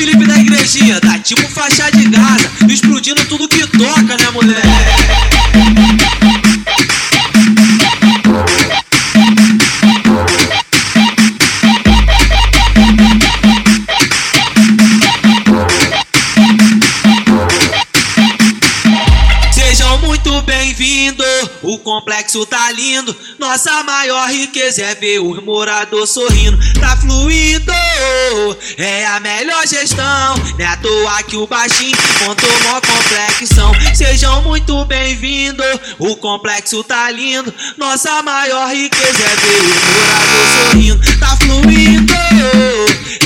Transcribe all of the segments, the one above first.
Felipe da igrejinha, tá tipo faixa de Gaza, explodindo tudo que toca, né, mulher? Sejam muito bem-vindos, o complexo tá lindo. Nossa maior riqueza é ver os moradores sorrindo. Tá fluindo, é a melhor gestão. Não é à toa que o baixinho montou mó complexão. Sejam muito bem-vindos, o complexo tá lindo. Nossa maior riqueza é ver os moradores sorrindo. Tá fluindo,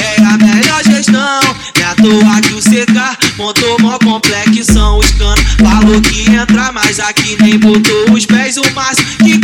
é a melhor gestão. Não é à toa que o CK montou mó complexão. Os canos falou que ia entrar, mas aqui nem botou os pés. O máximo que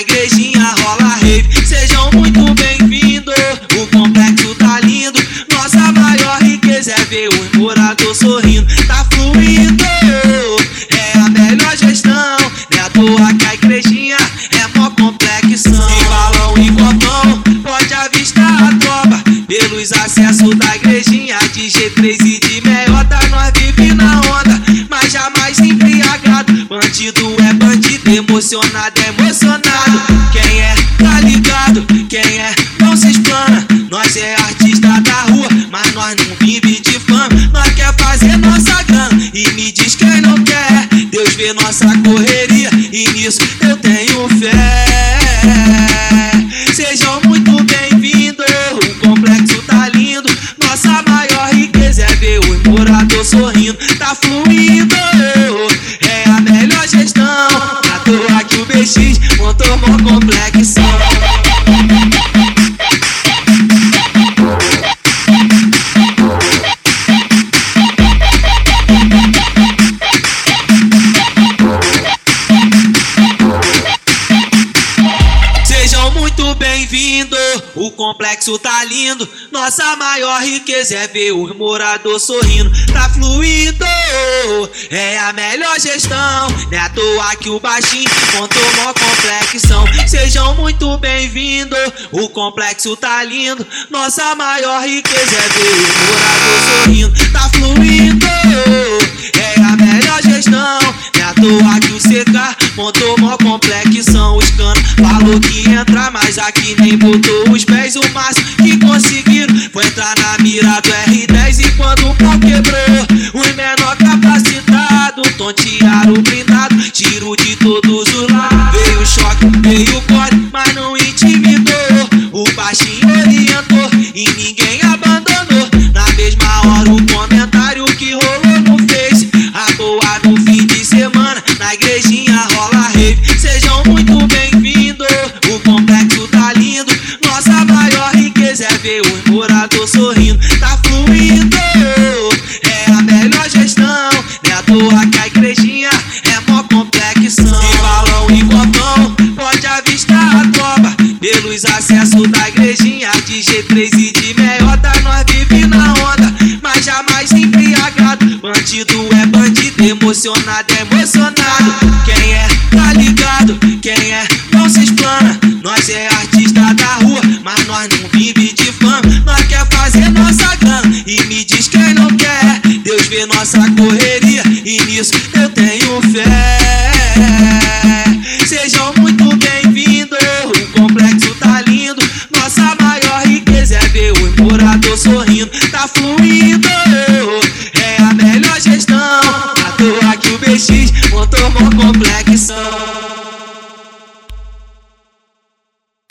igrejinha rola rave. Sejam muito bem-vindos, o complexo tá lindo. Nossa maior riqueza é ver os moradores sorrindo. Tá fluindo, é a melhor gestão. É à toa que a igrejinha é mó complexão. De balão e copão, pode avistar a tropa. Pelos acessos da igrejinha de G3 e de meiota, nós vive na onda, mas jamais embriagado. Bandido é emocionado é emocionado. Quem é, tá ligado? Quem é, não se explana. Nós é artista da rua, mas nós não vive de fama. Nós quer fazer nossa grana e me diz quem não quer. Deus vê nossa correria e nisso eu tenho fé. Sejam muito bem-vindos, o complexo tá lindo. Nossa maior riqueza é ver os moradores sorrindo. Tá fluindo, montou mó complexão. Sejam muito bem-vindos, o complexo tá lindo. Nossa maior riqueza é ver os moradores sorrindo. Tá fluindo, é a melhor gestão. Não é à toa que o baixinho montou mó complexão. Sejam muito bem-vindos, o complexo tá lindo. Nossa maior riqueza é ver os moradores sorrindo. Tá fluindo, é a melhor gestão. Não é à toa que o CK montou mó complexão. Os canos falou que ia entrar, mas aqui nem botou os pés. O máximo que conseguiram foi entrar na mira do R10. E quando o pau quebrou, os menor capacitado o blindado. Tiro de todos os lados. Veio choque, veio corte, mas não intimidou. O baixinho orientou e ninguém abandonou. Na mesma hora, o comentário que rolou no Face. A boa no fim de semana, na igrejinha rola rave. Sejam muito bem-vindos, o complexo tá lindo. Nossa maior riqueza é ver os moradores sorrindo. Tá fluindo, é a melhor gestão. É à toa que de G3 e de meiota, nós vive na onda, mas jamais embriagado. Bandido é bandido, emocionado é emocionado. Quem é, tá ligado? Quem é, não se explana. Nós é artista da rua, mas nós não vive de fama. Nós quer fazer nossa grana e me diz quem não quer. Deus vê nossa correria tá fluindo.